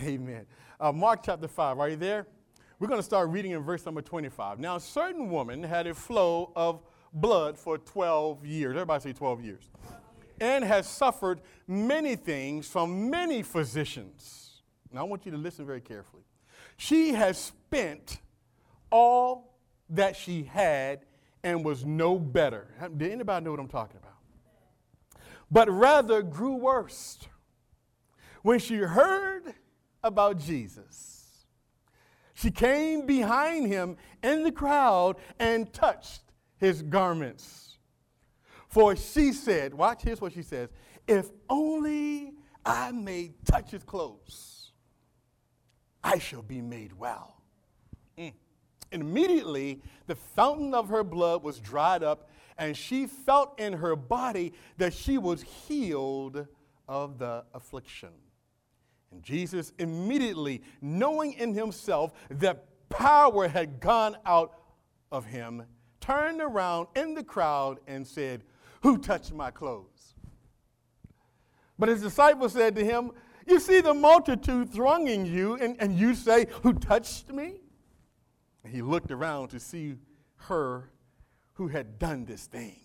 Amen. Uh, Mark chapter 5, are you there? We're going to start reading in verse number 25. Now, a certain woman had a flow of blood for 12 years. Everybody say 12 years. And has suffered many things from many physicians. Now, I want you to listen very carefully. She has spent all that she had and was no better. Did anybody know what I'm talking about? But rather grew worse. When she heard about Jesus, she came behind him in the crowd and touched his garments. For she said, Watch, here's what she says if only I may touch his clothes, I shall be made well. Mm. And immediately the fountain of her blood was dried up, and she felt in her body that she was healed of the affliction. And Jesus immediately, knowing in himself that power had gone out of him, turned around in the crowd and said, Who touched my clothes? But his disciples said to him, You see the multitude thronging you, and, and you say, Who touched me? And he looked around to see her who had done this thing.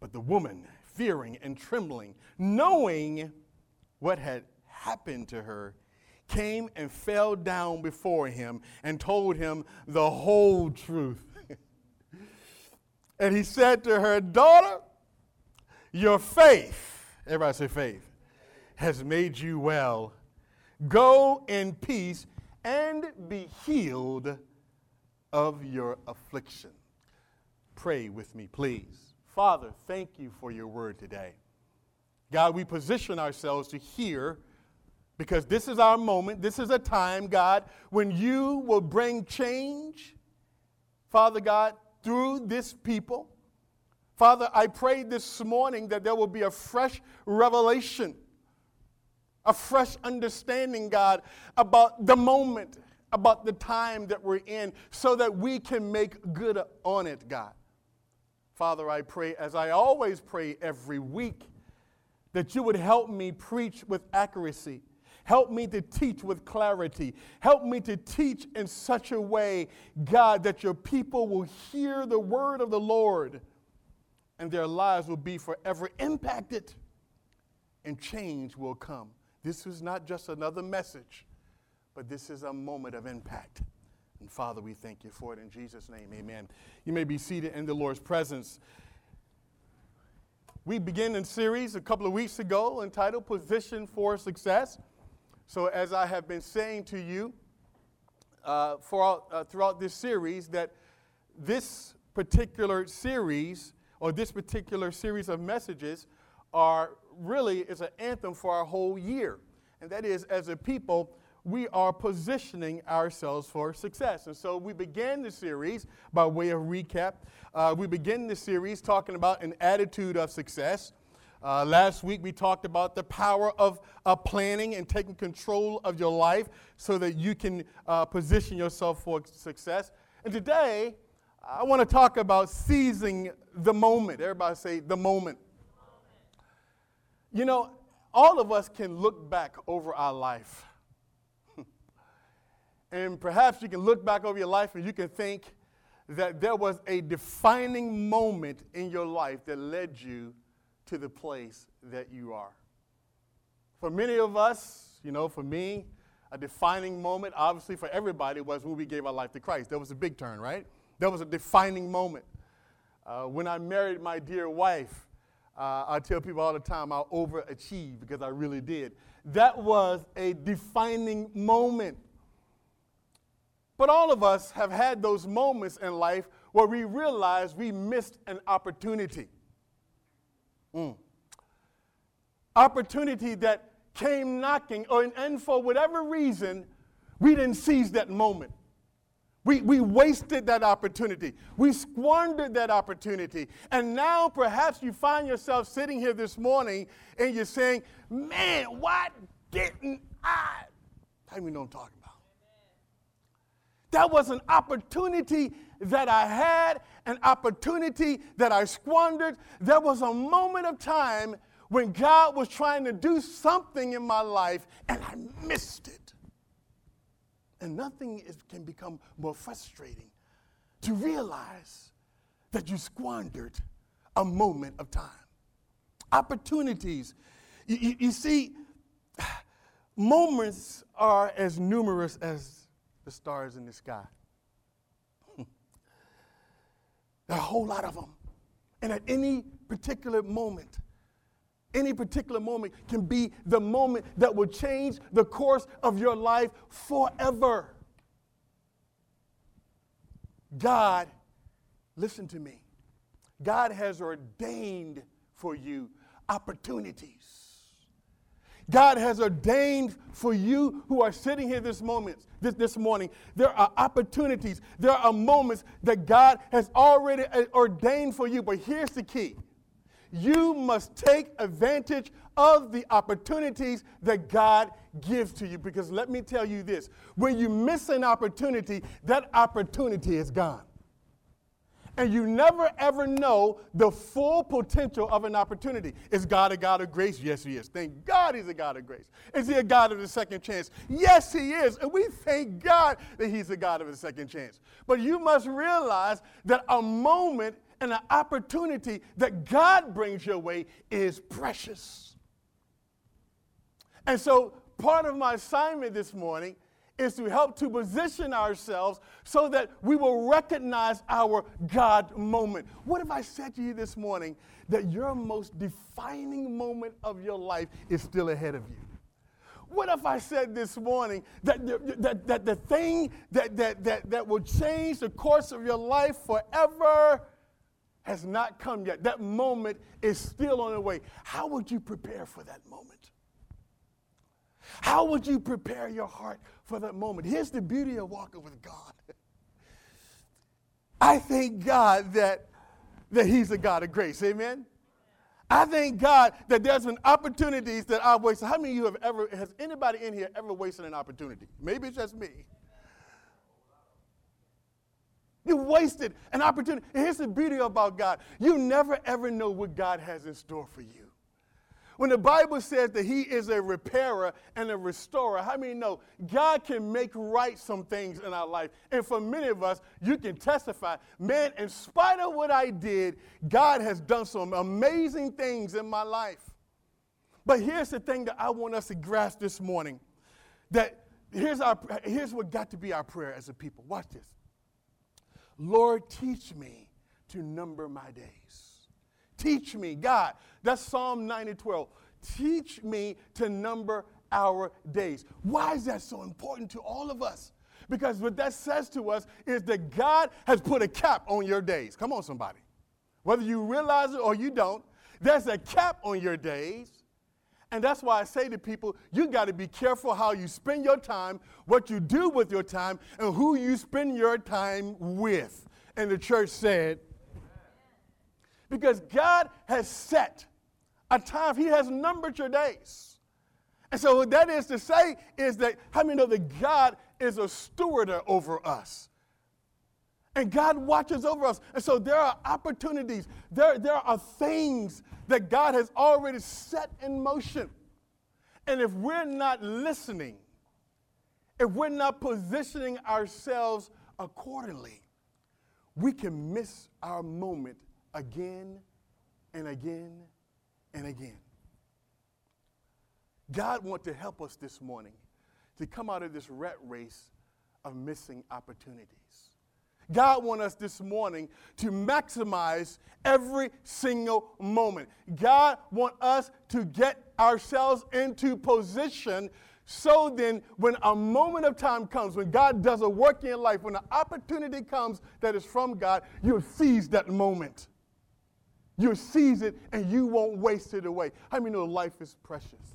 But the woman, fearing and trembling, knowing what had happened to her, came and fell down before him and told him the whole truth. and he said to her, Daughter, your faith, everybody say faith, has made you well. Go in peace and be healed of your affliction. Pray with me, please. Father, thank you for your word today. God, we position ourselves to hear because this is our moment. This is a time, God, when you will bring change, Father God, through this people. Father, I pray this morning that there will be a fresh revelation, a fresh understanding, God, about the moment, about the time that we're in, so that we can make good on it, God. Father, I pray, as I always pray every week, that you would help me preach with accuracy Help me to teach with clarity. Help me to teach in such a way, God, that your people will hear the word of the Lord and their lives will be forever impacted and change will come. This is not just another message, but this is a moment of impact. And Father, we thank you for it in Jesus' name. Amen. You may be seated in the Lord's presence. We began a series a couple of weeks ago entitled Position for Success. So, as I have been saying to you uh, for, uh, throughout this series, that this particular series or this particular series of messages are really is an anthem for our whole year. And that is, as a people, we are positioning ourselves for success. And so we began the series by way of recap. Uh, we began the series talking about an attitude of success. Uh, last week we talked about the power of uh, planning and taking control of your life so that you can uh, position yourself for success. And today I want to talk about seizing the moment. Everybody say the moment. You know, all of us can look back over our life. and perhaps you can look back over your life and you can think that there was a defining moment in your life that led you to the place that you are. For many of us, you know, for me, a defining moment, obviously for everybody, was when we gave our life to Christ. That was a big turn, right? That was a defining moment. Uh, when I married my dear wife, uh, I tell people all the time I overachieved because I really did. That was a defining moment. But all of us have had those moments in life where we realize we missed an opportunity. Mm. Opportunity that came knocking, or, and for whatever reason, we didn't seize that moment. We, we wasted that opportunity. We squandered that opportunity. And now perhaps you find yourself sitting here this morning and you're saying, man, why didn't I? How do you know I'm talking about? That was an opportunity that I had, an opportunity that I squandered. There was a moment of time when God was trying to do something in my life and I missed it. And nothing is, can become more frustrating to realize that you squandered a moment of time. Opportunities. You, you, you see, moments are as numerous as the stars in the sky. there are a whole lot of them. And at any particular moment, any particular moment can be the moment that will change the course of your life forever. God, listen to me, God has ordained for you opportunities. God has ordained for you who are sitting here this moment, this, this morning, there are opportunities, there are moments that God has already uh, ordained for you. But here's the key you must take advantage of the opportunities that God gives to you. Because let me tell you this when you miss an opportunity, that opportunity is gone. And you never ever know the full potential of an opportunity. Is God a God of grace? Yes, He is. Thank God He's a God of grace. Is He a God of the second chance? Yes, He is. And we thank God that He's a God of the second chance. But you must realize that a moment and an opportunity that God brings your way is precious. And so, part of my assignment this morning is to help to position ourselves so that we will recognize our God moment. What if I said to you this morning that your most defining moment of your life is still ahead of you? What if I said this morning that, that, that the thing that, that, that, that will change the course of your life forever has not come yet. That moment is still on the way. How would you prepare for that moment? How would you prepare your heart for that moment? Here's the beauty of walking with God. I thank God that, that He's a God of grace. Amen? I thank God that there's been opportunities that I've wasted. How many of you have ever, has anybody in here ever wasted an opportunity? Maybe it's just me. You wasted an opportunity. Here's the beauty about God you never ever know what God has in store for you. When the Bible says that He is a repairer and a restorer, how many know God can make right some things in our life? And for many of us, you can testify, man, in spite of what I did, God has done some amazing things in my life. But here's the thing that I want us to grasp this morning that here's, our, here's what got to be our prayer as a people. Watch this. Lord, teach me to number my days. Teach me, God. That's Psalm 90 12. Teach me to number our days. Why is that so important to all of us? Because what that says to us is that God has put a cap on your days. Come on, somebody. Whether you realize it or you don't, there's a cap on your days. And that's why I say to people, you got to be careful how you spend your time, what you do with your time, and who you spend your time with. And the church said, because God has set a time, He has numbered your days. And so, what that is to say is that how many know that God is a stewarder over us? And God watches over us. And so there are opportunities, there, there are things that God has already set in motion. And if we're not listening, if we're not positioning ourselves accordingly, we can miss our moment again and again and again. God wants to help us this morning to come out of this rat race of missing opportunities. God wants us this morning to maximize every single moment. God wants us to get ourselves into position so then when a moment of time comes, when God does a work in your life, when an opportunity comes that is from God, you'll seize that moment. You'll seize it and you won't waste it away. How many know life is precious?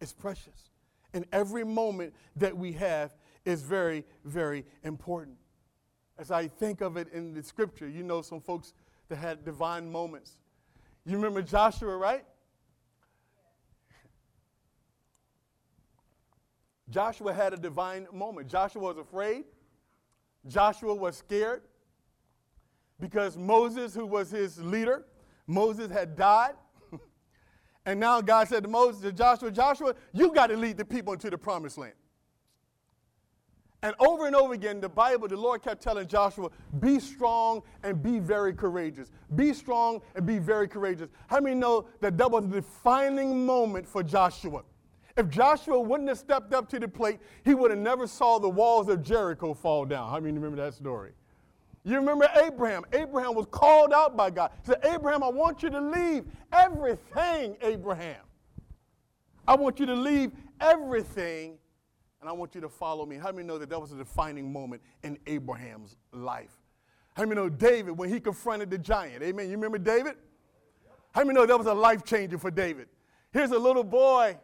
It's precious. And every moment that we have is very, very important. As I think of it in the scripture, you know some folks that had divine moments. You remember Joshua, right? Joshua had a divine moment. Joshua was afraid. Joshua was scared because Moses, who was his leader, Moses had died. And now God said to Moses, to Joshua, Joshua, you got to lead the people into the promised land. And over and over again, the Bible, the Lord kept telling Joshua, be strong and be very courageous. Be strong and be very courageous. How many know that that was a defining moment for Joshua? If Joshua wouldn't have stepped up to the plate, he would have never saw the walls of Jericho fall down. How many remember that story? You remember Abraham. Abraham was called out by God. He said, Abraham, I want you to leave everything, Abraham. I want you to leave everything and I want you to follow me. How many know that that was a defining moment in Abraham's life? How many know David when he confronted the giant? Amen. You remember David? How many know that was a life changer for David? Here's a little boy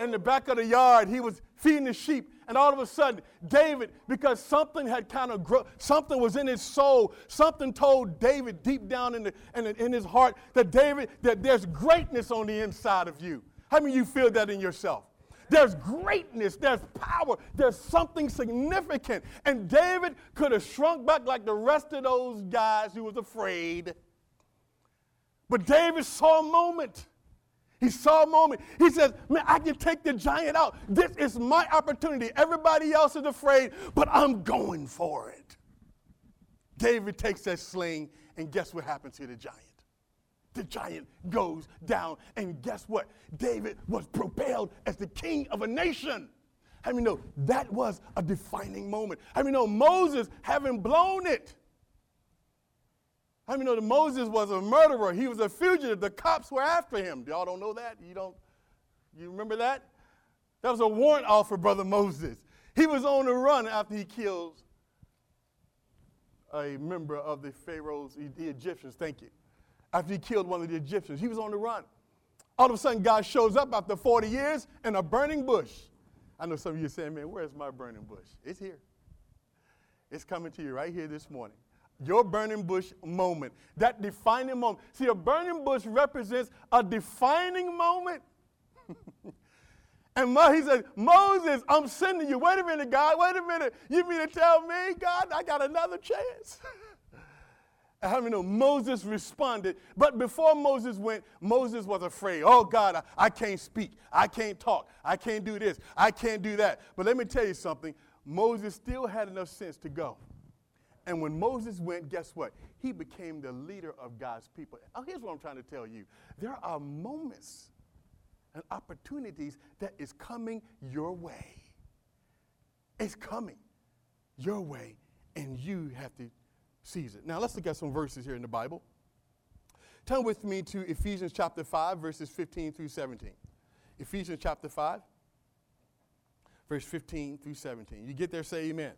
in the back of the yard. He was feeding the sheep, and all of a sudden, David, because something had kind of grown, something was in his soul, something told David deep down in, the, in, in his heart that David, that there's greatness on the inside of you. How many of you feel that in yourself? There's greatness, there's power, there's something significant. And David could have shrunk back like the rest of those guys who was afraid. But David saw a moment. He saw a moment. He says, Man, I can take the giant out. This is my opportunity. Everybody else is afraid, but I'm going for it. David takes that sling, and guess what happens to the giant? the giant goes down. And guess what? David was propelled as the king of a nation. How many know that was a defining moment? How many know Moses having blown it? How many know that Moses was a murderer? He was a fugitive. The cops were after him. Y'all don't know that? You don't? You remember that? That was a warrant off for brother Moses. He was on the run after he kills a member of the Pharaoh's, the Egyptians. Thank you after he killed one of the Egyptians. He was on the run. All of a sudden, God shows up after 40 years in a burning bush. I know some of you are saying, man, where's my burning bush? It's here. It's coming to you right here this morning. Your burning bush moment, that defining moment. See, a burning bush represents a defining moment. and he said, Moses, I'm sending you. Wait a minute, God. Wait a minute. You mean to tell me, God, I got another chance? How many know Moses responded? But before Moses went, Moses was afraid. Oh God, I, I, can't speak. I can't talk. I can't do this. I can't do that. But let me tell you something. Moses still had enough sense to go. And when Moses went, guess what? He became the leader of God's people. Oh, here's what I'm trying to tell you there are moments and opportunities that is coming your way. It's coming your way, and you have to seize it. Now, let's look at some verses here in the Bible. Turn with me to Ephesians chapter 5, verses 15 through 17. Ephesians chapter 5, verse 15 through 17. You get there, say amen.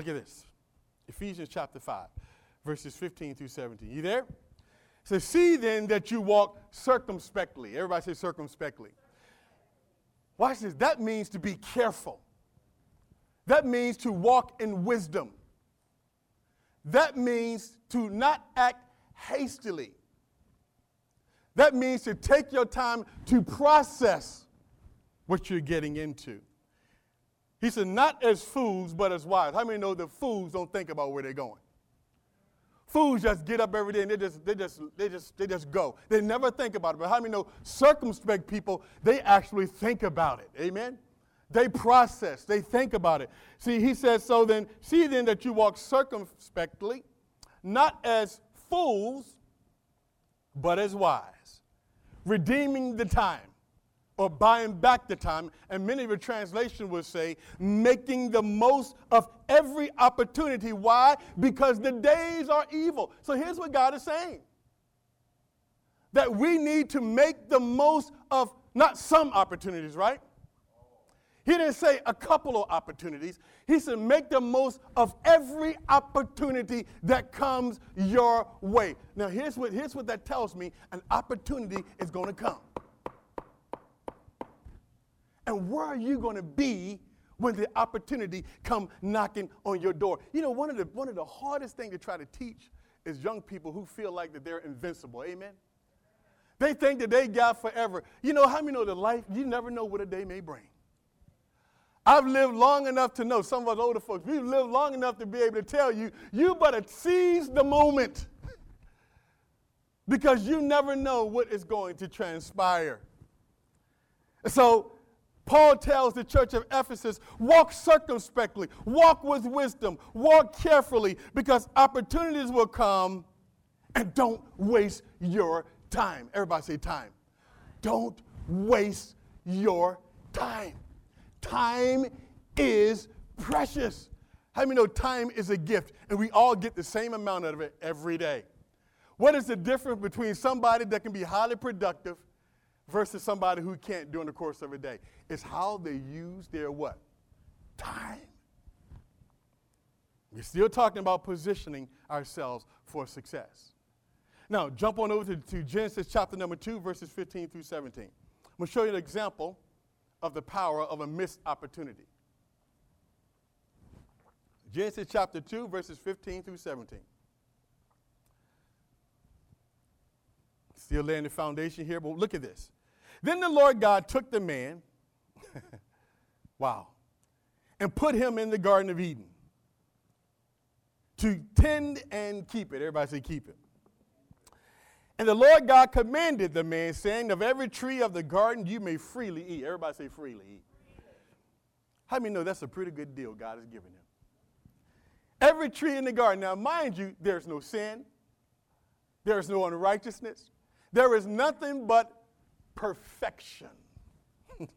Look at this. Ephesians chapter 5, verses 15 through 17. You there? Says, See then that you walk circumspectly. Everybody say circumspectly. Watch this. That means to be careful that means to walk in wisdom. That means to not act hastily. That means to take your time to process what you're getting into. He said, not as fools, but as wise. How many know that fools don't think about where they're going? Fools just get up every day and they just, they just, they just, they just go. They never think about it. But how many know circumspect people, they actually think about it? Amen? They process, they think about it. See, he says, So then, see then that you walk circumspectly, not as fools, but as wise, redeeming the time or buying back the time. And many of your translation will say, making the most of every opportunity. Why? Because the days are evil. So here's what God is saying that we need to make the most of not some opportunities, right? He didn't say a couple of opportunities. He said, make the most of every opportunity that comes your way. Now, here's what, here's what that tells me an opportunity is going to come. And where are you going to be when the opportunity come knocking on your door? You know, one of the, one of the hardest things to try to teach is young people who feel like that they're invincible. Amen? They think that they got forever. You know, how many know that life, you never know what a day may bring. I've lived long enough to know, some of us older folks, we've lived long enough to be able to tell you, you better seize the moment. because you never know what is going to transpire. So, Paul tells the church of Ephesus walk circumspectly, walk with wisdom, walk carefully, because opportunities will come and don't waste your time. Everybody say time. Don't waste your time. Time is precious. How many know time is a gift and we all get the same amount of it every day? What is the difference between somebody that can be highly productive versus somebody who can't during the course of a day? It's how they use their what? Time. We're still talking about positioning ourselves for success. Now, jump on over to, to Genesis chapter number 2, verses 15 through 17. I'm going to show you an example of the power of a missed opportunity. Genesis chapter 2, verses 15 through 17. Still laying the foundation here, but look at this. Then the Lord God took the man, wow, and put him in the Garden of Eden to tend and keep it. Everybody say, keep it. And the Lord God commanded the man, saying, Of every tree of the garden you may freely eat. Everybody say, freely eat. How many know that's a pretty good deal God has given him? Every tree in the garden. Now, mind you, there's no sin, there's no unrighteousness, there is nothing but perfection.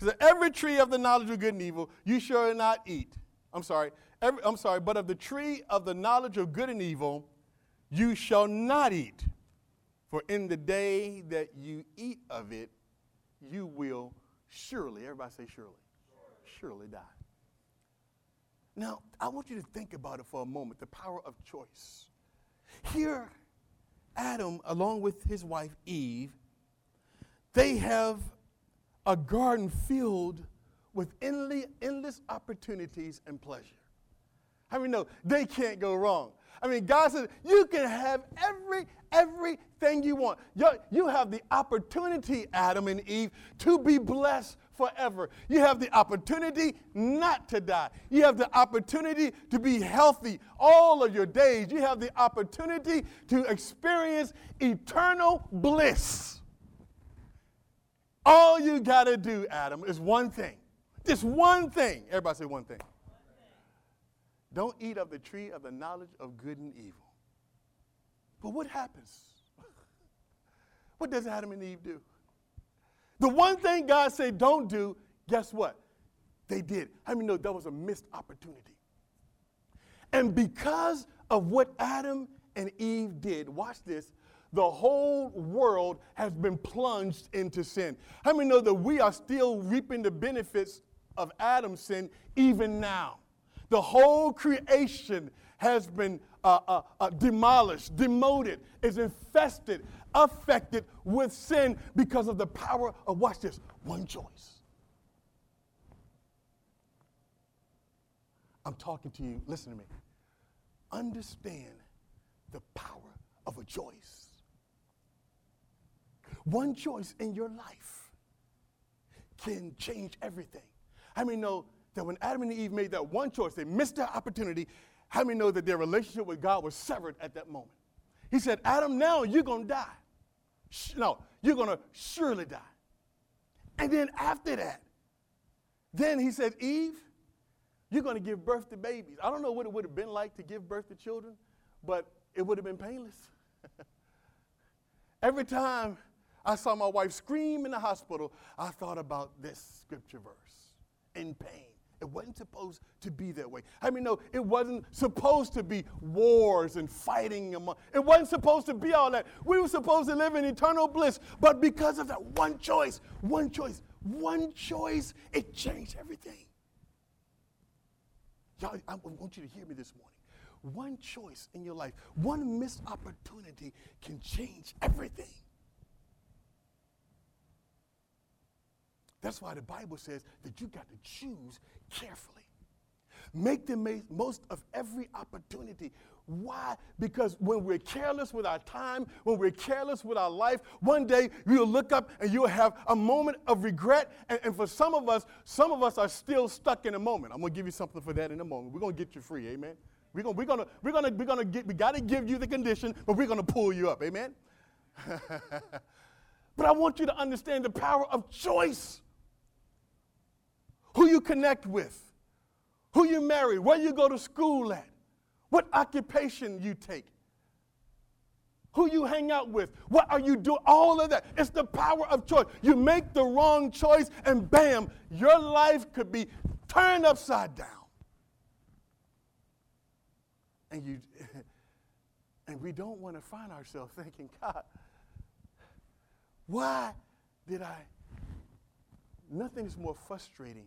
so every tree of the knowledge of good and evil you shall not eat. I'm sorry. Every, I'm sorry, but of the tree of the knowledge of good and evil you shall not eat. For in the day that you eat of it, you will surely, everybody say surely, surely die. Now, I want you to think about it for a moment the power of choice. Here, Adam, along with his wife Eve, they have a garden filled with endless opportunities and pleasure. How many know they can't go wrong? I mean, God says you can have every everything you want. You, you have the opportunity, Adam and Eve, to be blessed forever. You have the opportunity not to die. You have the opportunity to be healthy all of your days. You have the opportunity to experience eternal bliss. All you got to do, Adam, is one thing. Just one thing. Everybody say one thing. Don't eat of the tree of the knowledge of good and evil. But what happens? what does Adam and Eve do? The one thing God said don't do, guess what? They did. How many know that was a missed opportunity? And because of what Adam and Eve did, watch this, the whole world has been plunged into sin. How many know that we are still reaping the benefits of Adam's sin even now? The whole creation has been uh, uh, uh, demolished, demoted, is infested affected with sin because of the power of, watch this, one choice. I'm talking to you, listen to me. Understand the power of a choice. One choice in your life can change everything. How many know that when Adam and Eve made that one choice, they missed their opportunity? How many know that their relationship with God was severed at that moment? He said, Adam, now you're going to die. No, you're going to surely die. And then after that, then he said, Eve, you're going to give birth to babies. I don't know what it would have been like to give birth to children, but it would have been painless. Every time I saw my wife scream in the hospital, I thought about this scripture verse in pain. It wasn't supposed to be that way. I mean, no, it wasn't supposed to be wars and fighting. Among, it wasn't supposed to be all that. We were supposed to live in eternal bliss. But because of that one choice, one choice, one choice, it changed everything. Y'all, I want you to hear me this morning. One choice in your life, one missed opportunity can change everything. That's why the Bible says that you got to choose carefully. Make the most of every opportunity. Why? Because when we're careless with our time, when we're careless with our life, one day you'll look up and you'll have a moment of regret. And, and for some of us, some of us are still stuck in a moment. I'm going to give you something for that in a moment. We're going to get you free, amen? We're going we're gonna, we're gonna, we're gonna get, we got to give you the condition, but we're going to pull you up, amen? but I want you to understand the power of choice. Who you connect with, who you marry, where you go to school at, what occupation you take, who you hang out with, what are you doing, all of that. It's the power of choice. You make the wrong choice, and bam, your life could be turned upside down. And you and we don't want to find ourselves thinking, God, why did I? Nothing is more frustrating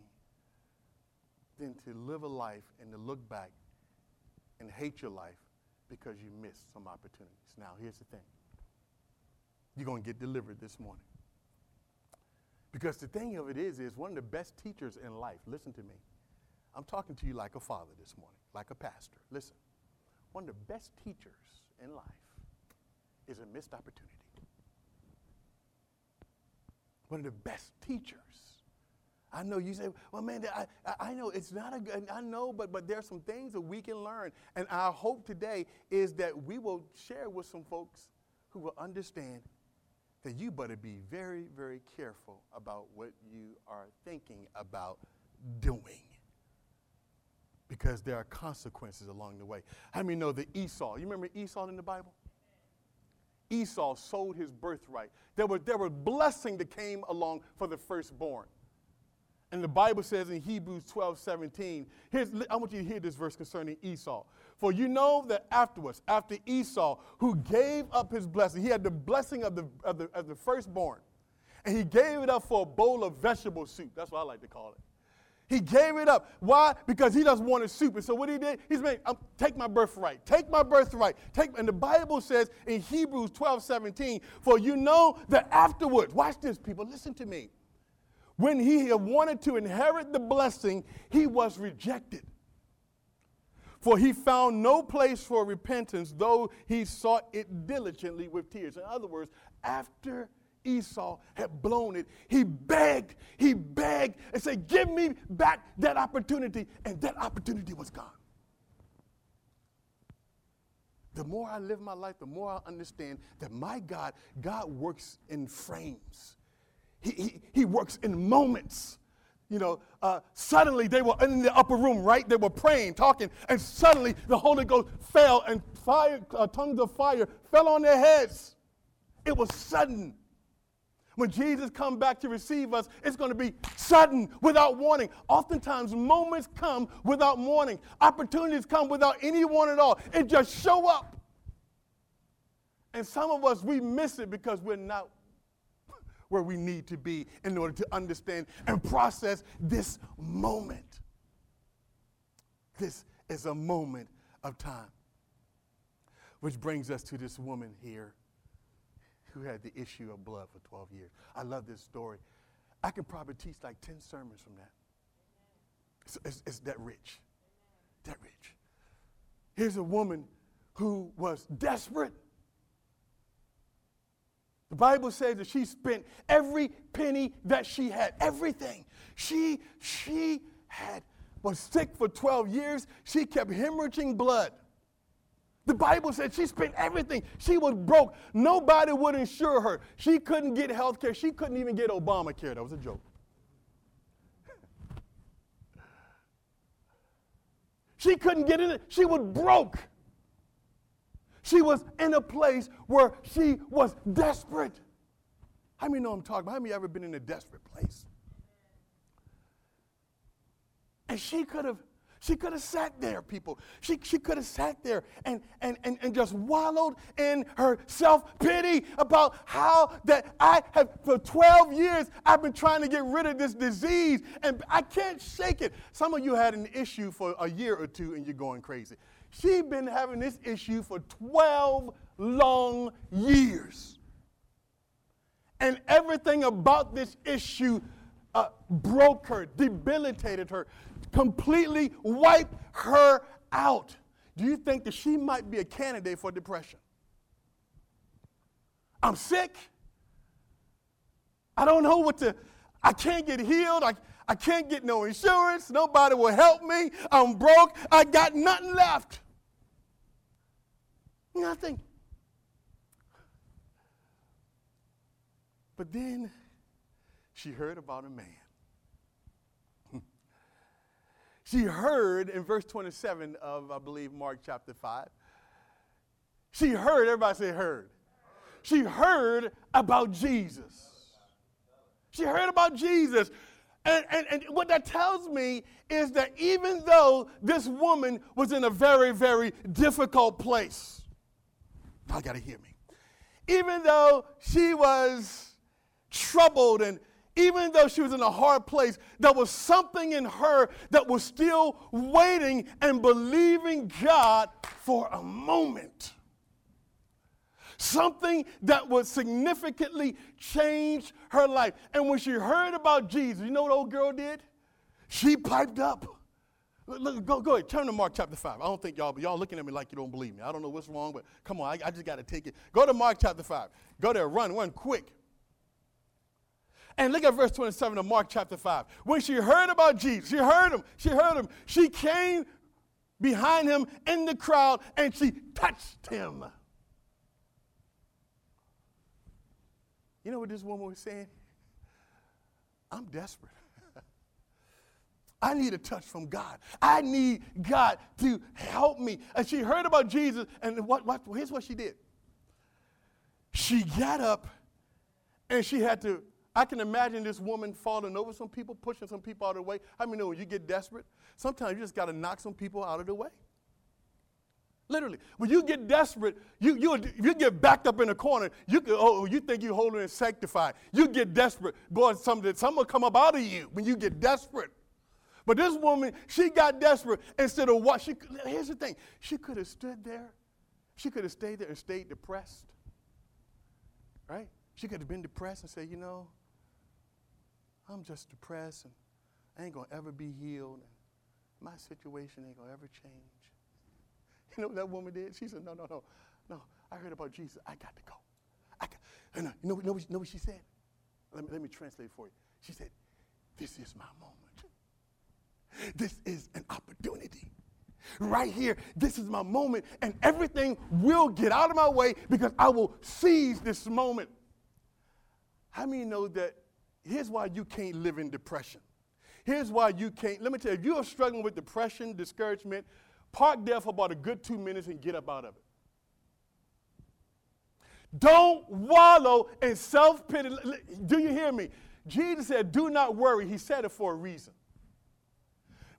than to live a life and to look back and hate your life because you missed some opportunities. Now, here's the thing you're going to get delivered this morning. Because the thing of it is, is one of the best teachers in life, listen to me. I'm talking to you like a father this morning, like a pastor. Listen, one of the best teachers in life is a missed opportunity. One of the best teachers. I know you say, well, man, I, I know it's not a good, I know, but, but there's some things that we can learn. And our hope today is that we will share with some folks who will understand that you better be very, very careful about what you are thinking about doing because there are consequences along the way. How many know that Esau, you remember Esau in the Bible? Esau sold his birthright. There were, there were blessing that came along for the firstborn. And the Bible says in Hebrews 12, 17, here's, I want you to hear this verse concerning Esau. For you know that afterwards, after Esau, who gave up his blessing, he had the blessing of the, of the, of the firstborn, and he gave it up for a bowl of vegetable soup. That's what I like to call it. He gave it up. Why? Because he just wanted super. So what he did, he's made, take my birthright. Take my birthright. Take, and the Bible says in Hebrews 12, 17, for you know that afterwards, watch this, people, listen to me. When he had wanted to inherit the blessing, he was rejected. For he found no place for repentance, though he sought it diligently with tears. In other words, after Esau had blown it, he begged, he begged and said, Give me back that opportunity. And that opportunity was gone. The more I live my life, the more I understand that my God, God works in frames. He, he, he works in moments. You know, uh, suddenly they were in the upper room, right? They were praying, talking, and suddenly the Holy Ghost fell and fire, uh, tongues of fire fell on their heads. It was sudden. When Jesus comes back to receive us, it's going to be sudden, without warning. Oftentimes, moments come without warning. Opportunities come without any warning at all. It just show up. And some of us, we miss it because we're not where we need to be in order to understand and process this moment. This is a moment of time. Which brings us to this woman here who had the issue of blood for 12 years. I love this story. I could probably teach like 10 sermons from that. It's, it's, it's that rich. That rich. Here's a woman who was desperate. The Bible says that she spent every penny that she had, everything. She, she had, was sick for 12 years. She kept hemorrhaging blood. The Bible said she spent everything. She was broke. Nobody would insure her. She couldn't get health care. She couldn't even get Obamacare. That was a joke. she couldn't get in it. She was broke. She was in a place where she was desperate. How many know I'm talking about? How many ever been in a desperate place? And she could have she could have sat there, people. She, she could have sat there and, and, and, and just wallowed in her self pity about how that I have, for 12 years, I've been trying to get rid of this disease and I can't shake it. Some of you had an issue for a year or two and you're going crazy. She's been having this issue for 12 long years. And everything about this issue uh, broke her, debilitated her, completely wiped her out. Do you think that she might be a candidate for depression? I'm sick. I don't know what to, I can't get healed. I, I can't get no insurance. Nobody will help me. I'm broke. I got nothing left. Nothing. But then she heard about a man. she heard in verse 27 of, I believe, Mark chapter 5. She heard, everybody say heard. She heard about Jesus. She heard about Jesus. And, and, and what that tells me is that even though this woman was in a very, very difficult place, y'all got to hear me. Even though she was troubled and even though she was in a hard place, there was something in her that was still waiting and believing God for a moment something that would significantly change her life. And when she heard about Jesus, you know what old girl did? She piped up. Look, go, go ahead, turn to Mark chapter 5. I don't think y'all, but y'all looking at me like you don't believe me. I don't know what's wrong, but come on, I, I just got to take it. Go to Mark chapter 5. Go there, run, run quick. And look at verse 27 of Mark chapter 5. When she heard about Jesus, she heard him, she heard him. She came behind him in the crowd and she touched him. You know what this woman was saying? I'm desperate. I need a touch from God. I need God to help me. And she heard about Jesus, and what, what, here's what she did. She got up and she had to. I can imagine this woman falling over some people, pushing some people out of the way. I mean, know when you get desperate, sometimes you just got to knock some people out of the way. Literally. When you get desperate, you, you, you get backed up in a corner. You, can, oh, you think you're holy and sanctified. You get desperate. Boy, something, something will come up out of you when you get desperate. But this woman, she got desperate. Instead of what she, here's the thing. She could have stood there. She could have stayed there and stayed depressed. Right? She could have been depressed and said, you know, I'm just depressed and I ain't to ever be healed. And my situation ain't to ever change. You know what that woman did? She said, No, no, no, no. I heard about Jesus. I got to go. I got, and uh, you know, you know, know what she said? Let me, let me translate for you. She said, This is my moment. This is an opportunity. Right here, this is my moment, and everything will get out of my way because I will seize this moment. How many know that? Here's why you can't live in depression. Here's why you can't. Let me tell you, if you are struggling with depression, discouragement, Park there for about a good two minutes and get up out of it. Don't wallow in self pity. Do you hear me? Jesus said, Do not worry. He said it for a reason.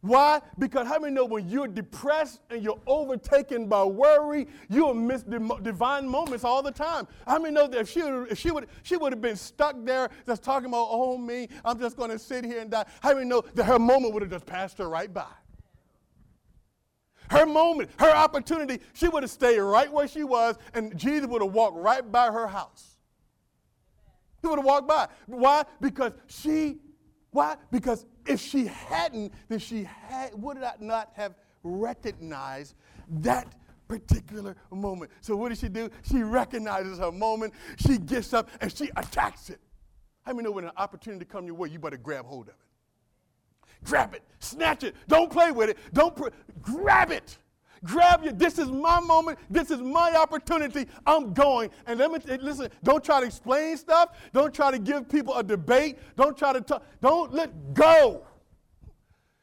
Why? Because how many know when you're depressed and you're overtaken by worry, you'll miss divine moments all the time. How many know that if she, if she would she would have been stuck there just talking about, oh me, I'm just going to sit here and die. How many know that her moment would have just passed her right by? her moment, her opportunity, she would have stayed right where she was, and Jesus would have walked right by her house. He would have walked by. Why? Because she, why? Because if she hadn't, then she had, would not have recognized that particular moment. So what does she do? She recognizes her moment, she gets up, and she attacks it. How many know when an opportunity comes your way, you better grab hold of it? grab it, snatch it. Don't play with it. Don't pr- grab it. Grab it. This is my moment. This is my opportunity. I'm going. And let me listen. Don't try to explain stuff. Don't try to give people a debate. Don't try to talk. Don't let go.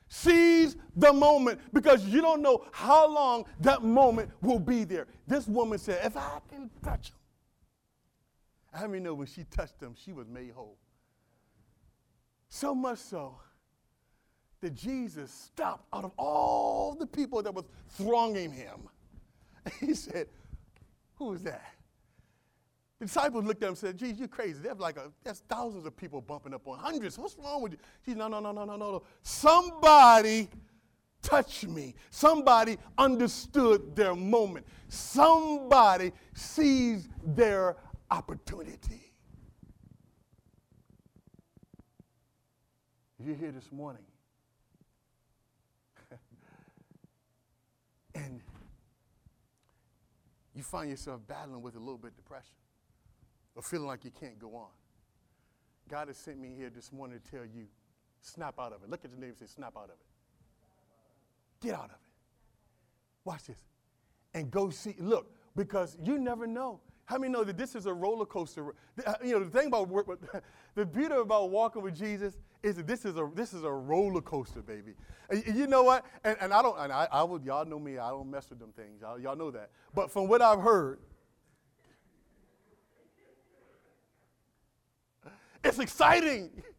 Seize the moment because you don't know how long that moment will be there. This woman said, "If I can touch him." I mean, know when she touched him, she was made whole? So much so that Jesus stopped out of all the people that was thronging him. He said, Who is that? The disciples looked at him and said, Jesus, you're crazy. There's like a, there's thousands of people bumping up on hundreds. What's wrong with you? He said, no, no, no, no, no, no. Somebody touched me. Somebody understood their moment. Somebody seized their opportunity. You're here this morning and you find yourself battling with a little bit of depression or feeling like you can't go on. God has sent me here this morning to tell you, snap out of it. Look at your neighbor and say, snap out of it. Get out of it. Watch this. And go see, look, because you never know How many know that this is a roller coaster? Uh, you know, the thing about the beauty about walking with Jesus is that this is a this is a roller coaster, baby. And you know what? And, and I don't. And I, I would. Y'all know me. I don't mess with them things. Y'all, y'all know that. But from what I've heard, it's exciting.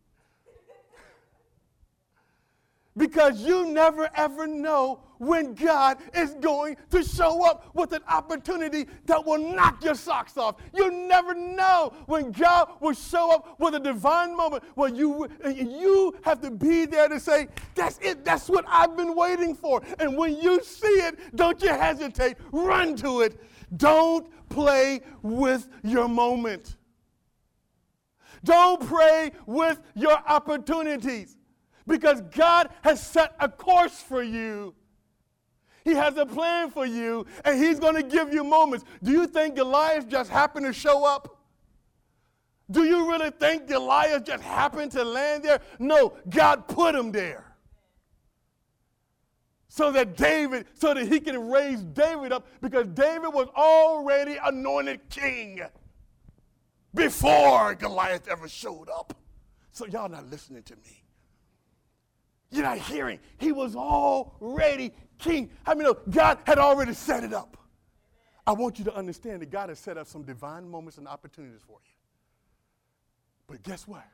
Because you never ever know when God is going to show up with an opportunity that will knock your socks off. You never know when God will show up with a divine moment where you, you have to be there to say, That's it, that's what I've been waiting for. And when you see it, don't you hesitate, run to it. Don't play with your moment. Don't play with your opportunities because God has set a course for you. He has a plan for you, and He's going to give you moments. Do you think Goliath just happened to show up? Do you really think Goliath just happened to land there? No, God put him there. So that David, so that he can raise David up, because David was already anointed king before Goliath ever showed up. So y'all not listening to me. You're not hearing. He was already king. How I many know God had already set it up? I want you to understand that God has set up some divine moments and opportunities for you. But guess what?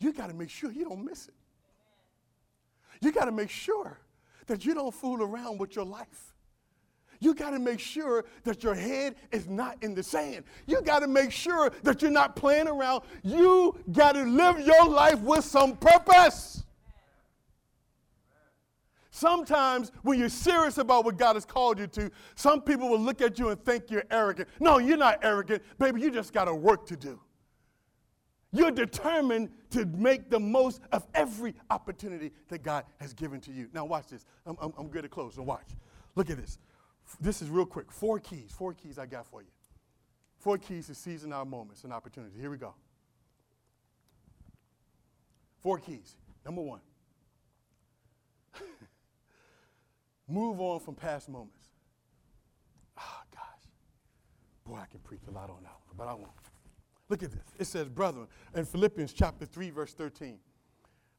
You got to make sure you don't miss it. You got to make sure that you don't fool around with your life. You got to make sure that your head is not in the sand. You got to make sure that you're not playing around. You got to live your life with some purpose. Sometimes when you're serious about what God has called you to, some people will look at you and think you're arrogant. No, you're not arrogant. Baby, you just got a work to do. You're determined to make the most of every opportunity that God has given to you. Now, watch this. I'm, I'm, I'm good to close, so watch. Look at this. This is real quick. Four keys. Four keys I got for you. Four keys to seizing our moments and opportunities. Here we go. Four keys. Number one, Move on from past moments. Ah, oh, gosh. Boy, I can preach a lot on that one, but I won't. Look at this. It says, brethren, in Philippians chapter 3, verse 13.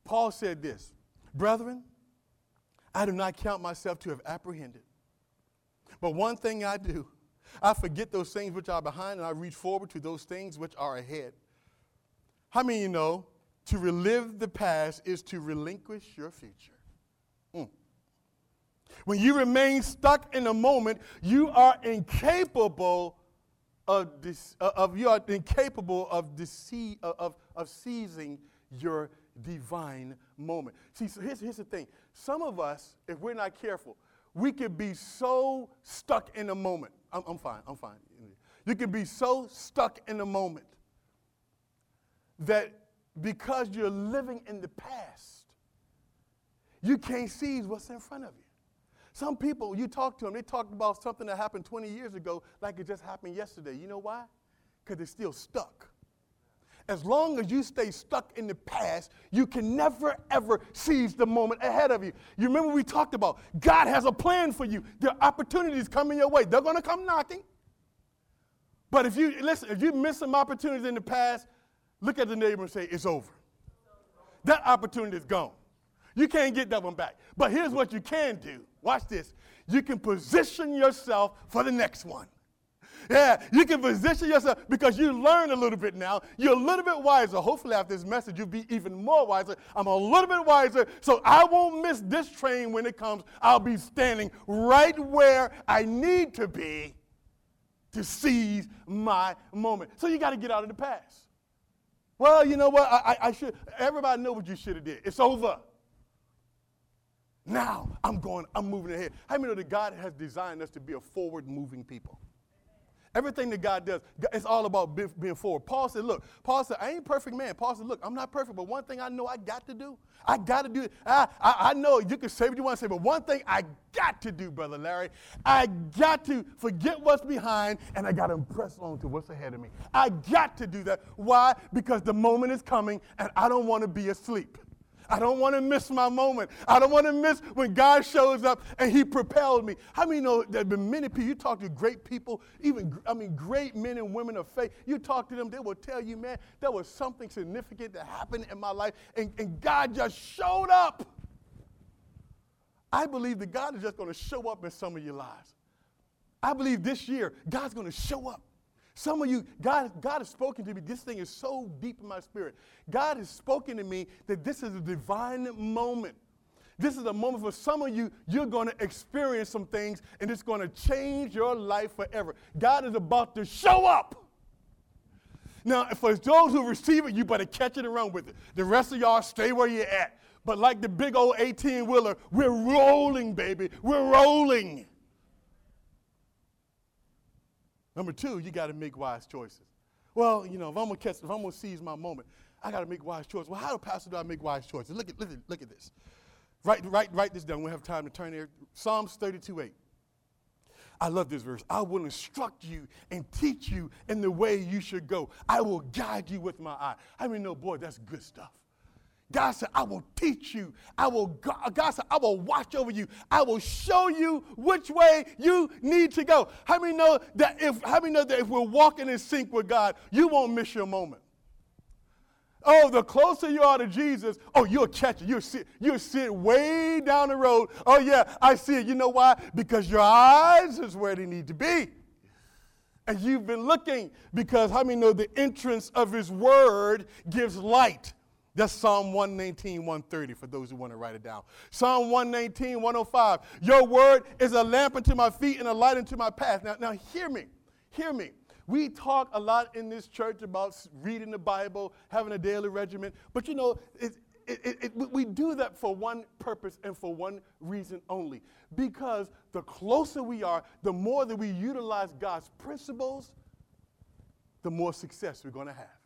Paul said this Brethren, I do not count myself to have apprehended. But one thing I do, I forget those things which are behind and I reach forward to those things which are ahead. How many you know to relive the past is to relinquish your future? When you remain stuck in a moment, you are incapable of, uh, of you are incapable of, dece- uh, of, of seizing your divine moment. See, so here's, here's the thing. Some of us, if we're not careful, we could be so stuck in a moment. I'm, I'm fine, I'm fine. You can be so stuck in a moment that because you're living in the past, you can't seize what's in front of you. Some people, you talk to them, they talk about something that happened 20 years ago like it just happened yesterday. You know why? Because they're still stuck. As long as you stay stuck in the past, you can never ever seize the moment ahead of you. You remember we talked about God has a plan for you. There are opportunities coming your way. They're going to come knocking. But if you listen, if you miss some opportunities in the past, look at the neighbor and say, It's over. That opportunity is gone. You can't get that one back. But here's what you can do. Watch this. You can position yourself for the next one. Yeah, you can position yourself because you learn a little bit now. You're a little bit wiser. Hopefully, after this message, you'll be even more wiser. I'm a little bit wiser, so I won't miss this train when it comes. I'll be standing right where I need to be to seize my moment. So you got to get out of the past. Well, you know what? I, I, I should. Everybody know what you should have did. It's over. Now I'm going, I'm moving ahead. How many know that God has designed us to be a forward moving people? Everything that God does, it's all about being forward. Paul said, Look, Paul said, I ain't perfect man. Paul said, Look, I'm not perfect, but one thing I know I got to do, I got to do it. I, I, I know you can say what you want to say, but one thing I got to do, Brother Larry, I got to forget what's behind and I got to press on to what's ahead of me. I got to do that. Why? Because the moment is coming and I don't want to be asleep. I don't want to miss my moment. I don't want to miss when God shows up and He propelled me. How many know there have been many people, you talk to great people, even, I mean, great men and women of faith, you talk to them, they will tell you, man, there was something significant that happened in my life, and, and God just showed up. I believe that God is just going to show up in some of your lives. I believe this year, God's going to show up. Some of you, God, God has spoken to me. This thing is so deep in my spirit. God has spoken to me that this is a divine moment. This is a moment for some of you, you're going to experience some things and it's going to change your life forever. God is about to show up. Now, for those who receive it, you better catch it and run with it. The rest of y'all stay where you're at. But like the big old 18 wheeler, we're rolling, baby. We're rolling. Number two, you got to make wise choices. Well, you know, if I'm gonna catch, if I'm gonna seize my moment, I got to make wise choices. Well, how do pastor do I make wise choices? Look at, look at, look at this. Write, write, write this down. We have time to turn there. Psalms 32, 8. I love this verse. I will instruct you and teach you in the way you should go. I will guide you with my eye. I mean, no, boy, that's good stuff. God said, I will teach you. I will, God said, I will watch over you. I will show you which way you need to go. How many know that if, how many know that if we're walking in sync with God, you won't miss your moment? Oh, the closer you are to Jesus, oh, you'll catch it. You'll see, you'll see it way down the road. Oh, yeah, I see it. You know why? Because your eyes is where they need to be. And you've been looking because how many know the entrance of his word gives light? That's Psalm 119, 130 for those who want to write it down. Psalm 119, 105. Your word is a lamp unto my feet and a light unto my path. Now, now hear me. Hear me. We talk a lot in this church about reading the Bible, having a daily regimen, but you know, it, it, it, we do that for one purpose and for one reason only. Because the closer we are, the more that we utilize God's principles, the more success we're going to have.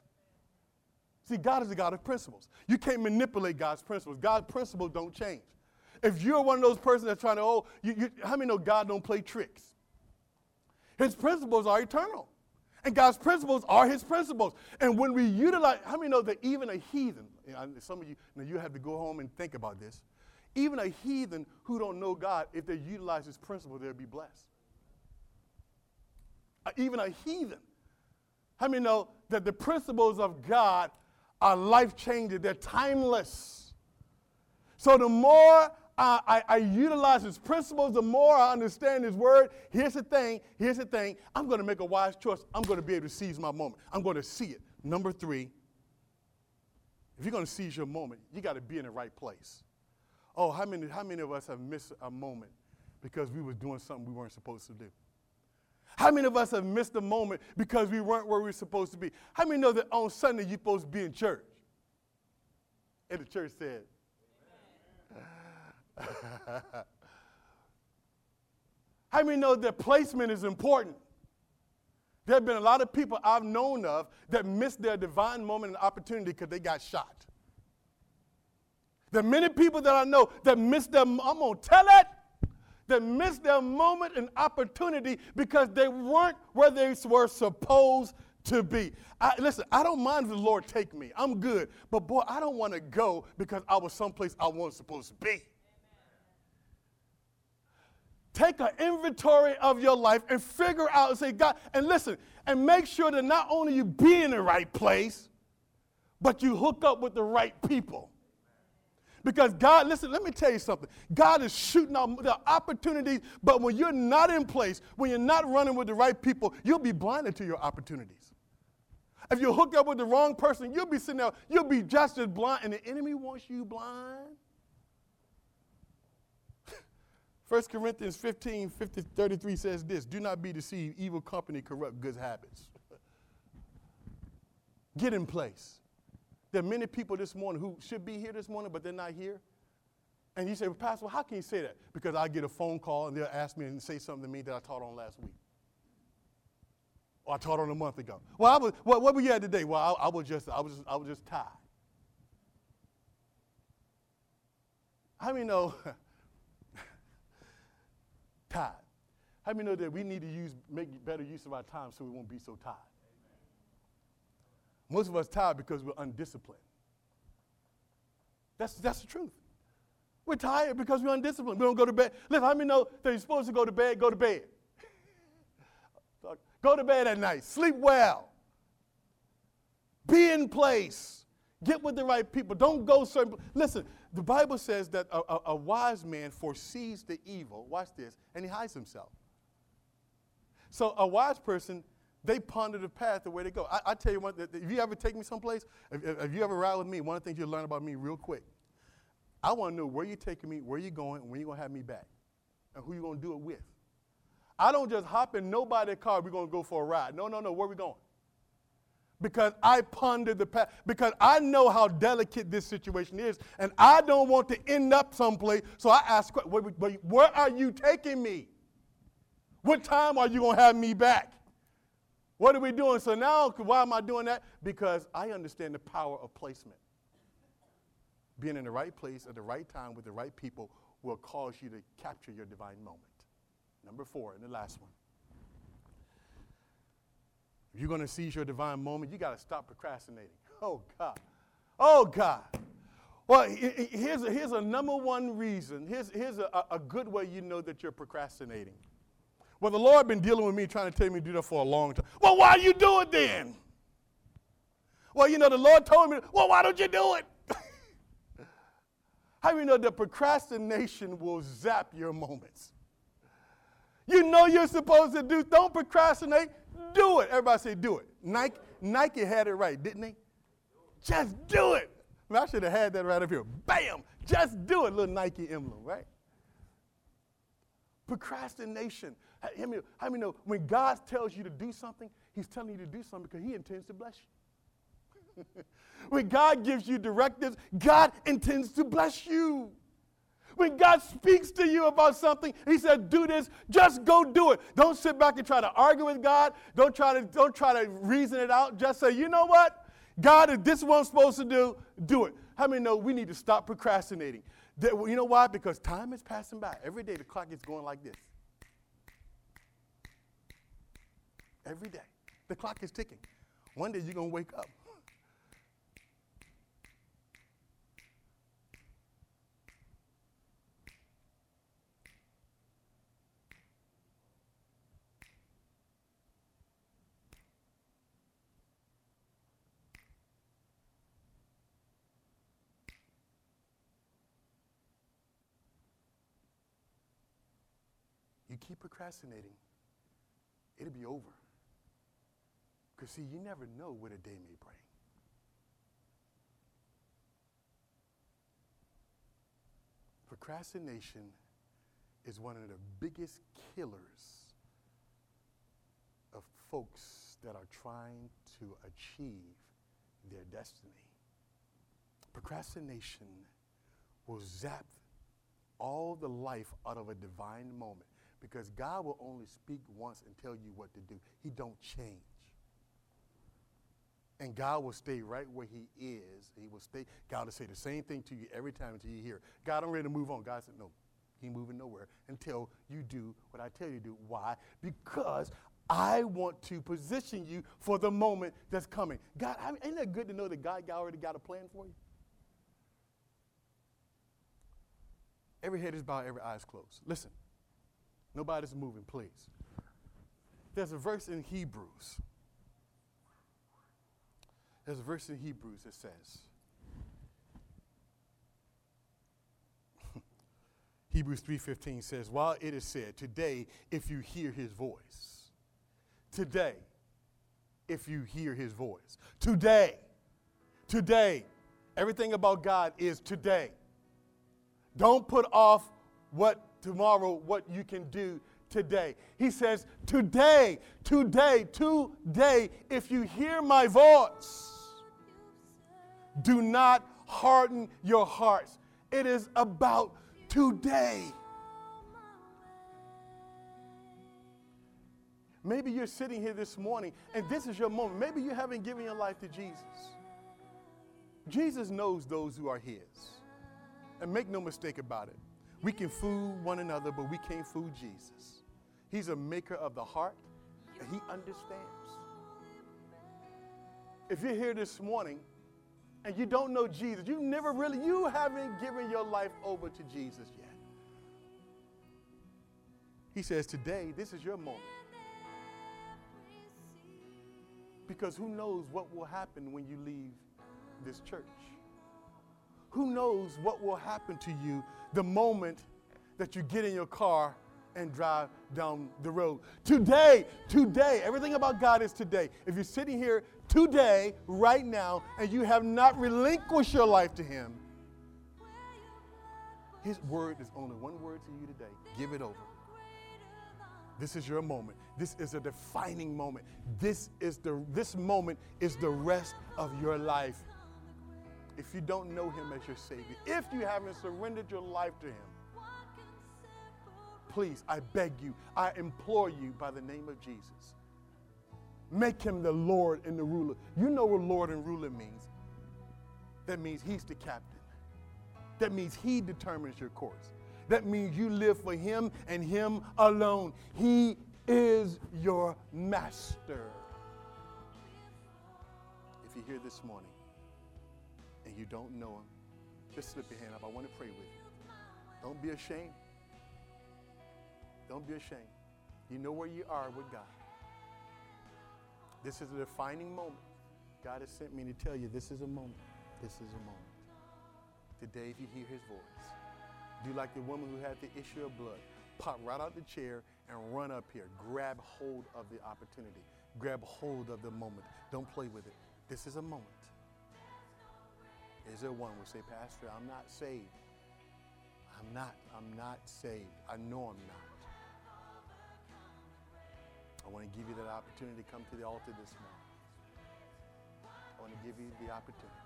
See, God is a God of principles. You can't manipulate God's principles. God's principles don't change. If you're one of those persons that's trying to, oh, you, you, how many know God don't play tricks? His principles are eternal. And God's principles are his principles. And when we utilize, how many know that even a heathen, some of you, you, you have to go home and think about this. Even a heathen who don't know God, if they utilize his principles, they'll be blessed. Uh, even a heathen. How many know that the principles of God are life changing, they're timeless. So the more I, I, I, utilize his principles, the more I understand his word. Here's the thing, here's the thing. I'm going to make a wise choice. I'm going to be able to seize my moment. I'm going to see it. Number three, if you're going to seize your moment, you got to be in the right place. Oh, how many, how many of us have missed a moment because we were doing something we weren't supposed to do? How many of us have missed a moment because we weren't where we were supposed to be? How many know that on Sunday you're supposed to be in church? And the church said, How many know that placement is important? There have been a lot of people I've known of that missed their divine moment and opportunity because they got shot. There are many people that I know that missed their, I'm going to tell it that missed their moment and opportunity because they weren't where they were supposed to be. I, listen, I don't mind the Lord take me. I'm good. But boy, I don't want to go because I was someplace I wasn't supposed to be. Take an inventory of your life and figure out and say, God, and listen, and make sure that not only you be in the right place, but you hook up with the right people. Because God, listen, let me tell you something. God is shooting out the opportunities, but when you're not in place, when you're not running with the right people, you'll be blinded to your opportunities. If you hook up with the wrong person, you'll be sitting there, you'll be just as blind, and the enemy wants you blind. 1 Corinthians 15, 50, 33 says this Do not be deceived, evil company corrupt good habits. Get in place. There are many people this morning who should be here this morning, but they're not here. And you say, well, Pastor, how can you say that? Because I get a phone call and they'll ask me and say something to me that I taught on last week. Or I taught on a month ago. Well, I was, what, what were you at today? Well, I, I, was just, I was, just, I was just tired. How many know? tired. How many know that we need to use, make better use of our time so we won't be so tired? Most of us tired because we're undisciplined. That's, that's the truth. We're tired because we're undisciplined. We don't go to bed. Listen, how many know that you're supposed to go to bed? Go to bed. go to bed at night. Sleep well. Be in place. Get with the right people. Don't go certain. Listen, the Bible says that a, a, a wise man foresees the evil. Watch this, and he hides himself. So a wise person, they ponder the path, the way they go. I, I tell you what, if you ever take me someplace, if, if, you ever ride with me, one of the things you'll learn about me real quick. I want to know where you're taking me, where you're going, and when you're going to have me back, and who you're going to do it with. I don't just hop in nobody's car, we're going to go for a ride. No, no, no, where we going? because I pondered the past, because I know how delicate this situation is, and I don't want to end up someplace. So I ask, where, where are you taking me? What time are you going to have me back? What are we doing? So now, why am I doing that? Because I understand the power of placement. Being in the right place at the right time with the right people will cause you to capture your divine moment. Number four, and the last one. If you're going to seize your divine moment, you got to stop procrastinating. Oh, God. Oh, God. Well, here's a, here's a number one reason. Here's, here's a, a good way you know that you're procrastinating. Well, the Lord been dealing with me trying to tell me to do that for a long time. Well, why you do it then? Well, you know, the Lord told me, well, why don't you do it? How do you know that procrastination will zap your moments? You know you're supposed to do, don't procrastinate, do it. Everybody say, do it. Nike, Nike had it right, didn't they? Just do it. I, mean, I should have had that right up here. Bam! Just do it, little Nike emblem, right? Procrastination. How many, how many know when God tells you to do something, He's telling you to do something because He intends to bless you. when God gives you directives, God intends to bless you. When God speaks to you about something, He said, "Do this." Just go do it. Don't sit back and try to argue with God. Don't try to don't try to reason it out. Just say, "You know what? God, if this is what I'm supposed to do, do it." How many know we need to stop procrastinating? That, you know why? Because time is passing by. Every day the clock is going like this. Every day. The clock is ticking. One day you're going to wake up. You keep procrastinating, it'll be over. Because, see, you never know what a day may bring. Procrastination is one of the biggest killers of folks that are trying to achieve their destiny. Procrastination will zap all the life out of a divine moment because God will only speak once and tell you what to do. He don't change. And God will stay right where he is. He will stay, God will say the same thing to you every time until you hear. God, I'm ready to move on. God said, no, he moving nowhere until you do what I tell you to do. Why? Because I want to position you for the moment that's coming. God, I mean, ain't that good to know that God already got a plan for you? Every head is bowed, every eye is closed. Listen. Nobody's moving, please. There's a verse in Hebrews. There's a verse in Hebrews that says, Hebrews 3:15 says, "While it is said, today if you hear his voice, today if you hear his voice, today, today, everything about God is today. Don't put off what tomorrow what you can do today. He says, Today, today, today, if you hear my voice, do not harden your hearts. It is about today. Maybe you're sitting here this morning and this is your moment. Maybe you haven't given your life to Jesus. Jesus knows those who are His. And make no mistake about it. We can fool one another, but we can't fool Jesus. He's a maker of the heart, and He understands. If you're here this morning and you don't know Jesus, you never really, you haven't given your life over to Jesus yet. He says, Today, this is your moment. Because who knows what will happen when you leave this church? Who knows what will happen to you the moment that you get in your car and drive down the road? Today, today, everything about God is today. If you're sitting here today, right now, and you have not relinquished your life to Him, His word is only one word to you today give it over. This is your moment. This is a defining moment. This is the this moment is the rest of your life. If you don't know him as your savior, if you haven't surrendered your life to him, please, I beg you, I implore you by the name of Jesus. Make him the Lord and the ruler. You know what Lord and ruler means. That means he's the captain. That means he determines your course. That means you live for Him and Him alone. He is your master. If you're here this morning and you don't know Him, just slip your hand up. I want to pray with you. Don't be ashamed. Don't be ashamed. You know where you are with God. This is a defining moment. God has sent me to tell you this is a moment. This is a moment. Today, if you hear His voice, do like the woman who had the issue of blood. Pop right out the chair and run up here. Grab hold of the opportunity. Grab hold of the moment. Don't play with it. This is a moment. Is there one will say, Pastor, I'm not saved. I'm not. I'm not saved. I know I'm not. I want to give you that opportunity to come to the altar this morning. I want to give you the opportunity.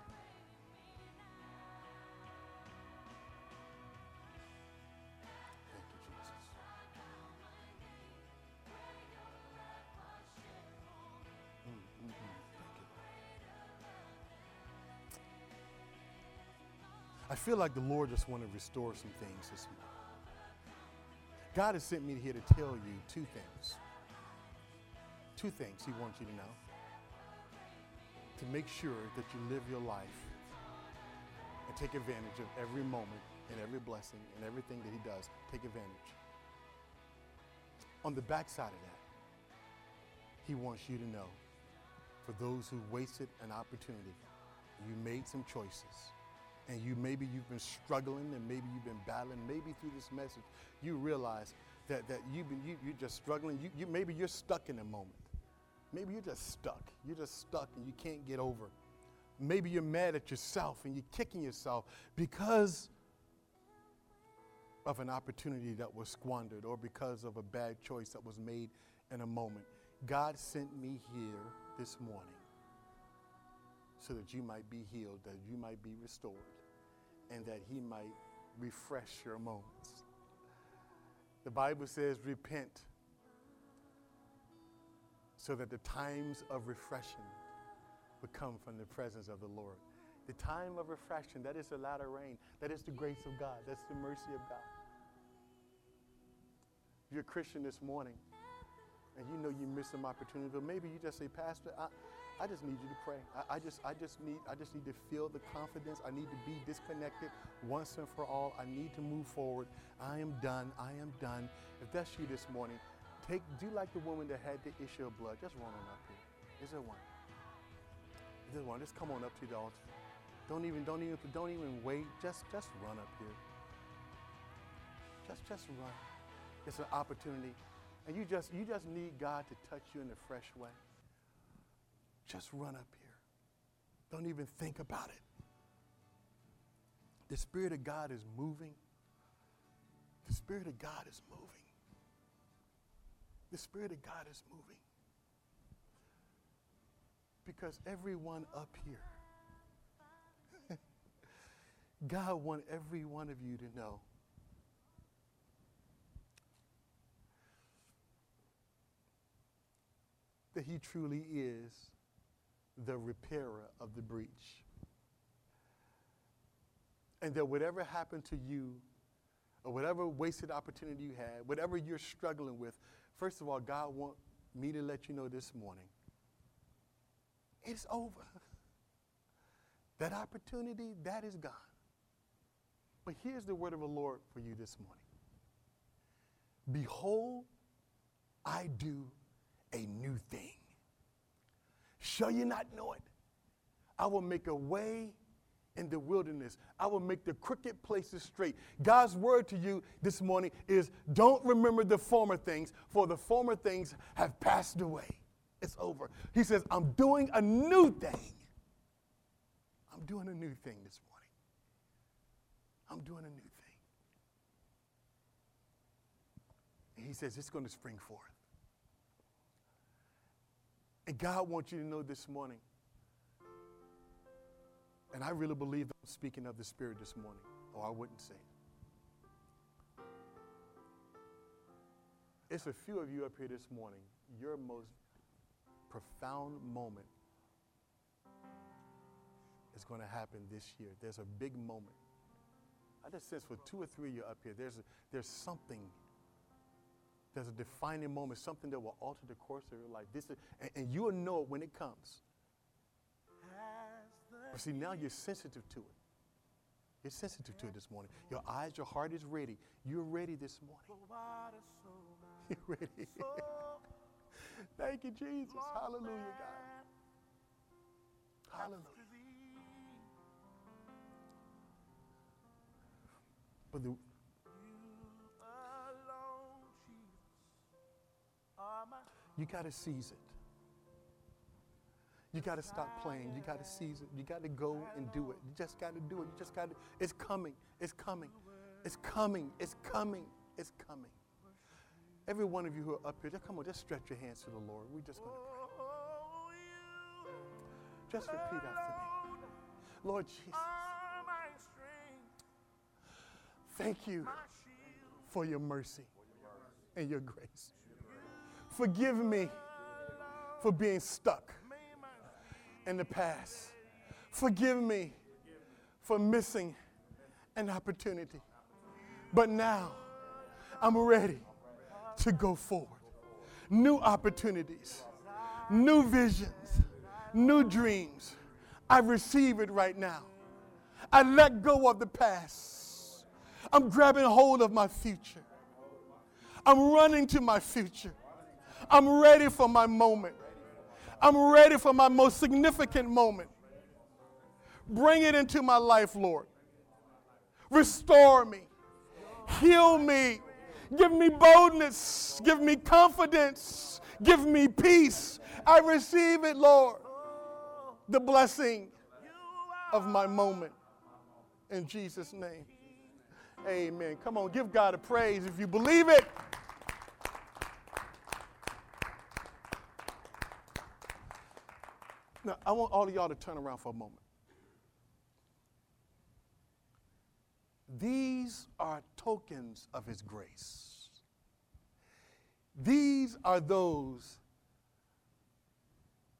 I feel like the Lord just wanted to restore some things this morning. God has sent me here to tell you two things. Two things He wants you to know. To make sure that you live your life and take advantage of every moment and every blessing and everything that He does. Take advantage. On the backside of that, He wants you to know for those who wasted an opportunity, you made some choices and you maybe you've been struggling and maybe you've been battling maybe through this message you realize that, that you've been you, you're just struggling. You, you maybe you're stuck in a moment. Maybe you're just stuck. You're just stuck and you can't get over. Maybe you're mad at yourself and you're kicking yourself because of an opportunity that was squandered or because of a bad choice that was made in a moment. God sent me here this morning so that you might be healed, that you might be restored, and that He might refresh your moments. The Bible says, repent so that the times of refreshing would come from the presence of the Lord. The time of refreshing, that is the latter rain. That is the grace of God. That's the mercy of God. If you're a Christian this morning and you know you missed some opportunity, but maybe you just say, Pastor, I, I just need you to pray. I, I, just, I just need, I just need to feel the confidence. I need to be disconnected once and for all. I need to move forward. I am done. I am done. If that's you this morning, take, do like the woman that had the issue of blood. Just run on up here. Is there one? Is there one? Just come on up to the altar. Don't even, don't even, don't even wait. Just, just run up here. Just, just run. It's an opportunity, and you just, you just need God to touch you in a fresh way. Just run up here. Don't even think about it. The Spirit of God is moving. The Spirit of God is moving. The Spirit of God is moving. Because everyone up here, God wants every one of you to know that He truly is the repairer of the breach. And that whatever happened to you, or whatever wasted opportunity you had, whatever you're struggling with, first of all, God wants me to let you know this morning it's over. That opportunity, that is gone. But here's the word of the Lord for you this morning Behold, I do a new thing. Shall you not know it? I will make a way in the wilderness. I will make the crooked places straight. God's word to you this morning is don't remember the former things, for the former things have passed away. It's over. He says, I'm doing a new thing. I'm doing a new thing this morning. I'm doing a new thing. And he says, it's going to spring forth. And God wants you to know this morning and I really believe I'm speaking of the Spirit this morning, or I wouldn't say it. It's a few of you up here this morning, your most profound moment is going to happen this year. There's a big moment. I just sense for two or three of you up here, there's, there's something, there's a defining moment, something that will alter the course of your life. This is, and, and you will know it when it comes. But see, now you're sensitive to it. You're sensitive to it this morning. Your eyes, your heart is ready. You're ready this morning. You're ready. Thank you, Jesus. Hallelujah, God. Hallelujah. But the, you got to seize it. You got to stop playing. You got to seize it. You got to go and do it. You just got to do it. You just got to. It's coming. It's coming. It's coming. It's coming. It's coming. Every one of you who are up here, just come on, just stretch your hands to the Lord. We're just going to pray. Just repeat after me. Lord Jesus, thank you for your mercy and your grace. Forgive me for being stuck in the past. Forgive me for missing an opportunity. But now I'm ready to go forward. New opportunities, new visions, new dreams. I receive it right now. I let go of the past. I'm grabbing hold of my future. I'm running to my future. I'm ready for my moment. I'm ready for my most significant moment. Bring it into my life, Lord. Restore me. Heal me. Give me boldness. Give me confidence. Give me peace. I receive it, Lord. The blessing of my moment. In Jesus' name. Amen. Come on, give God a praise if you believe it. Now, I want all of y'all to turn around for a moment. These are tokens of His grace. These are those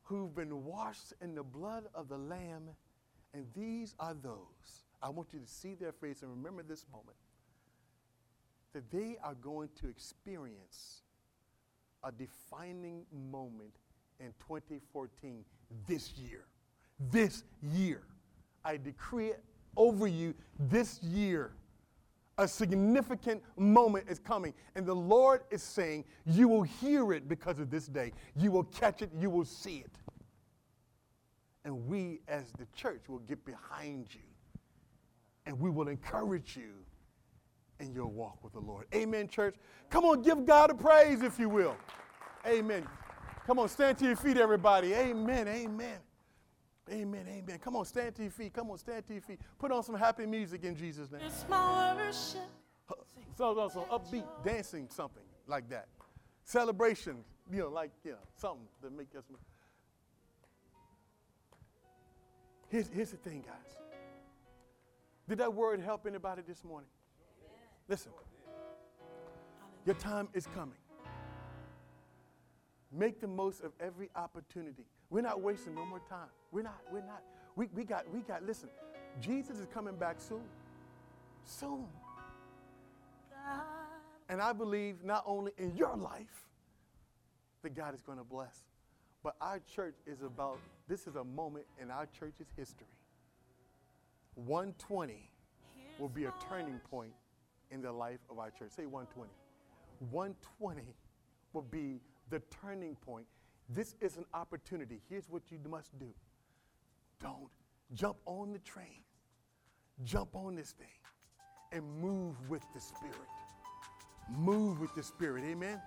who've been washed in the blood of the Lamb, and these are those. I want you to see their face and remember this moment that they are going to experience a defining moment in 2014 this year. This year. I decree it over you this year. A significant moment is coming. And the Lord is saying, You will hear it because of this day. You will catch it. You will see it. And we, as the church, will get behind you. And we will encourage you in your walk with the Lord. Amen, church. Come on, give God a praise, if you will. Amen. Come on, stand to your feet, everybody. Amen, amen. Amen, amen. Come on, stand to your feet. Come on, stand to your feet. Put on some happy music in Jesus' name. It's my worship. So, so, so upbeat, dancing, something like that. Celebration, you know, like, you know, something to make us. Here's, here's the thing, guys. Did that word help anybody this morning? Listen, your time is coming. Make the most of every opportunity. We're not wasting no more time. We're not, we're not. We, we got, we got, listen, Jesus is coming back soon. Soon. And I believe not only in your life that God is going to bless, but our church is about, this is a moment in our church's history 120 will be a turning point in the life of our church. Say 120. 120 will be the turning point. This is an opportunity. Here's what you must do don't jump on the train, jump on this thing, and move with the Spirit. Move with the Spirit. Amen.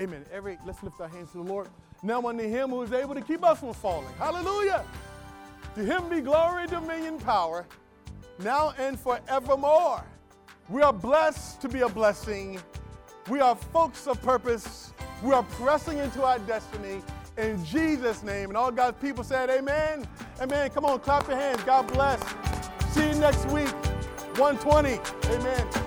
Amen. Every let's lift our hands to the Lord. Now unto him who is able to keep us from falling. Hallelujah. To him be glory, dominion, power, now and forevermore. We are blessed to be a blessing. We are folks of purpose. We are pressing into our destiny in Jesus' name. And all God's people said, Amen. Amen. Come on, clap your hands. God bless. See you next week. 120. Amen.